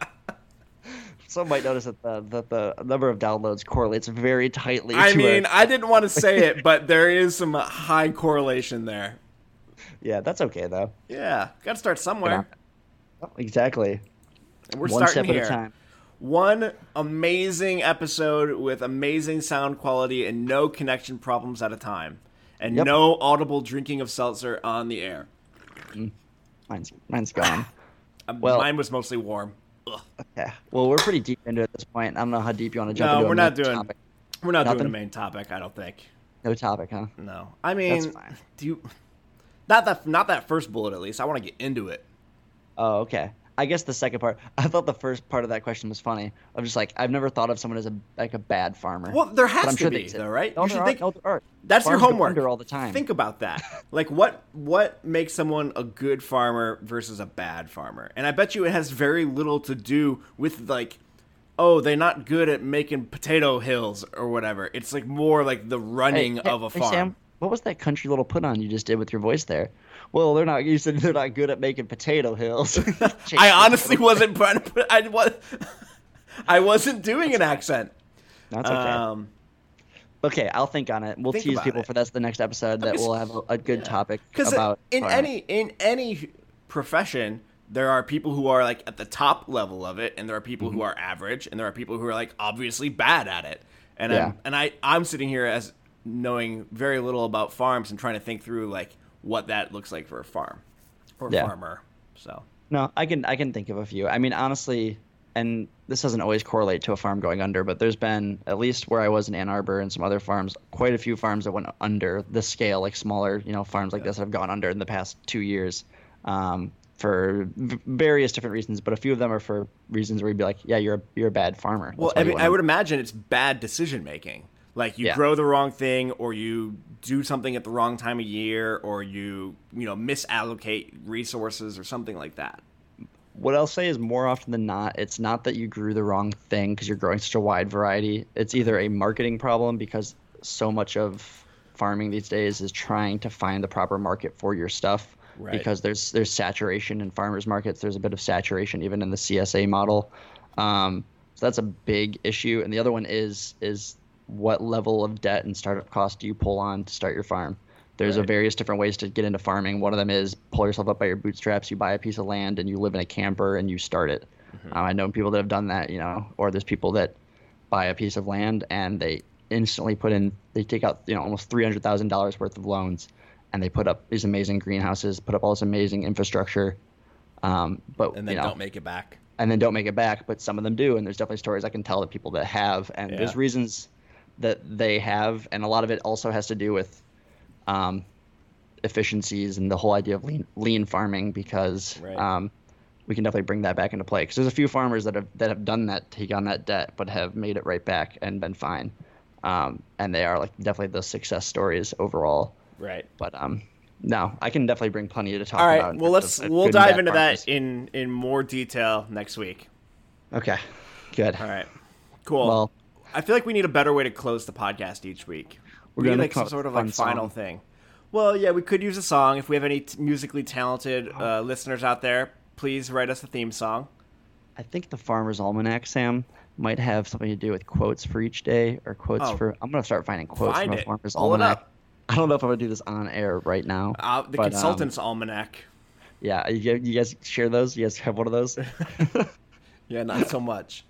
Some might notice that the, that the number of downloads correlates very tightly. I mean, our, I didn't want to say it, but there is some high correlation there. yeah, that's okay though. Yeah, got to start somewhere. Oh, exactly. And we're One starting step here. at a time. One amazing episode with amazing sound quality and no connection problems at a time, and Yep. no audible drinking of seltzer on the air. Mm. Mine's mine's gone. Uh, Well- Mine was mostly warm. Ugh. yeah. Well, we're pretty deep into it at this point. I don't know how deep you want to jump No, into. we're not doing. Topic. We're not doing a main topic. I don't think. No topic, huh? No, I mean, do you? Not that. Not that first bullet. At least I want to get into it. Oh, okay. I guess the second part. I thought the first part of that question was funny. I'm just like, I've never thought of someone as a like a bad farmer. Well, there has I'm to sure be though, right? No, you should are- think. no, are. That's your Farms homework. all the time. Think about that. like what what makes someone a good farmer versus a bad farmer? And I bet you it has very little to do with like oh, they're not good at making potato hills or whatever. It's like more like the running Hey, of a hey, farm. Sam, what was that country little put on you just did with your voice there? Well, they're not. You said they're not good at making potato hills. I honestly wasn't trying to put I was I wasn't doing an accent. That's okay. Um okay, I'll think on it. We'll tease people it. for that's the next episode that we'll have a, a good topic because about. in any in any profession there are people who are like at the top level of it and there are people Mm-hmm. who are average and there are people who are like obviously bad at it And Yeah. I'm, and I I'm sitting here as knowing very little about farms and trying to think through like what that looks like for a farm or Yeah. farmer. So No, I can I can think of a few. I mean, honestly, and this doesn't always correlate to a farm going under, but there's been at least where I was in Ann Arbor and some other farms, quite a few farms that went under the scale, like smaller, you know, farms like this have gone under in the past two years, um, for various different reasons. But a few of them are for reasons where you'd be like, yeah, you're a, you're a bad farmer. Well, That's why I mean, I would imagine it's bad decision making. Like you Yeah. grow the wrong thing, or you do something at the wrong time of year, or you you know misallocate resources or something like that. what I'll say is more often than not, it's not that you grew the wrong thing because you're growing such a wide variety. It's either a marketing problem because so much of farming these days is trying to find the proper market for your stuff. Right. Because there's there's saturation in farmers markets. There's a bit of saturation even in the CSA model. Um, so that's a big issue. And the other one is is what level of debt and startup cost do you pull on to start your farm? There's a various different ways to get into farming. One of them is pull yourself up by your bootstraps. You buy a piece of land and you live in a camper and you start it. Um, I know people that have done that, you know, or there's people that buy a piece of land and they instantly put in, they take out, you know, almost three hundred thousand dollars worth of loans, and they put up these amazing greenhouses, put up all this amazing infrastructure. Um, but And then you know, don't make it back. and then don't make it back. But some of them do, and there's definitely stories I can tell of people that have, and there's reasons that they have, and a lot of it also has to do with um, efficiencies and the whole idea of lean, lean farming because Right. um, we can definitely bring that back into play. Because there's a few farmers that have that have done that, take on that debt, but have made it right back and been fine. Um, and they are like definitely the success stories overall. Right. But um, no, I can definitely bring plenty to talk All right. about. Well, let's of, we'll dive into farmers. that in in more detail next week. Okay, good. All right. Cool. Well, I feel like we need a better way to close the podcast each week. We're we need gonna like some sort of like final song. thing. Well, yeah, we could use a song. If we have any t- musically talented uh, listeners out there, please write us a theme song. I think the Farmer's Almanac, Sam, might have something to do with quotes for each day or quotes Oh. for. I'm gonna start finding quotes Find from. Farmer's Pull Almanac. I don't know if I'm gonna do this on air right now. Uh, the but, um, Consultant's Almanac. yeah, you, you guys share those. You guys have one of those. Yeah, not so much.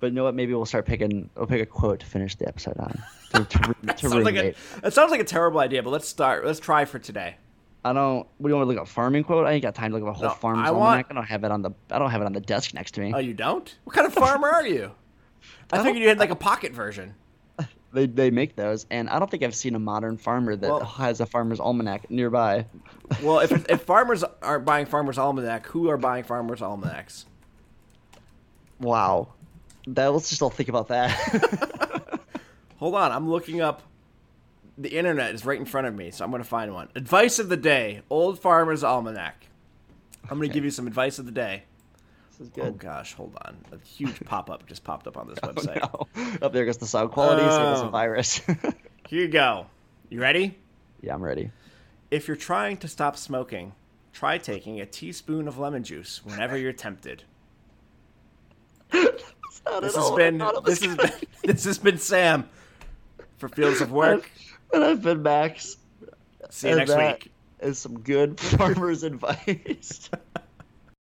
But you know what? Maybe we'll start picking. We'll pick a quote to finish the episode on. To, to, to sounds like a, that sounds like a terrible idea, but let's start. Let's try for today. I don't. What do you want to look up? Farming quote? I ain't got time to look up a whole No, Farmer's I want- Almanac. I don't have it on the. I don't have it on the desk next to me. Oh, you don't? What kind of farmer are you? I, I figured you had like a pocket version. They they make those, and I don't think I've seen a modern farmer that Well- has a Farmer's Almanac nearby. Well, if, if farmers aren't buying Farmer's Almanac, who are buying Farmer's Almanacs? Wow. That let's just all think about that. Hold on, I'm looking up. The internet is right in front of me, so I'm going to find one. Advice of the day: Old Farmer's Almanac. I'm going to Okay. give you some advice of the day. this is Oh gosh, hold on. A huge pop-up just popped up on this Oh, website. no. Up there goes the sound quality. so there's Oh. a virus. Here you go. You ready? yeah, I'm ready. If you're trying to stop smoking, try taking a teaspoon of lemon juice whenever you're tempted. This has been this has been this has been Sam for Fields of Work. And I've been Max. See you and next week. Is some good farmer's advice.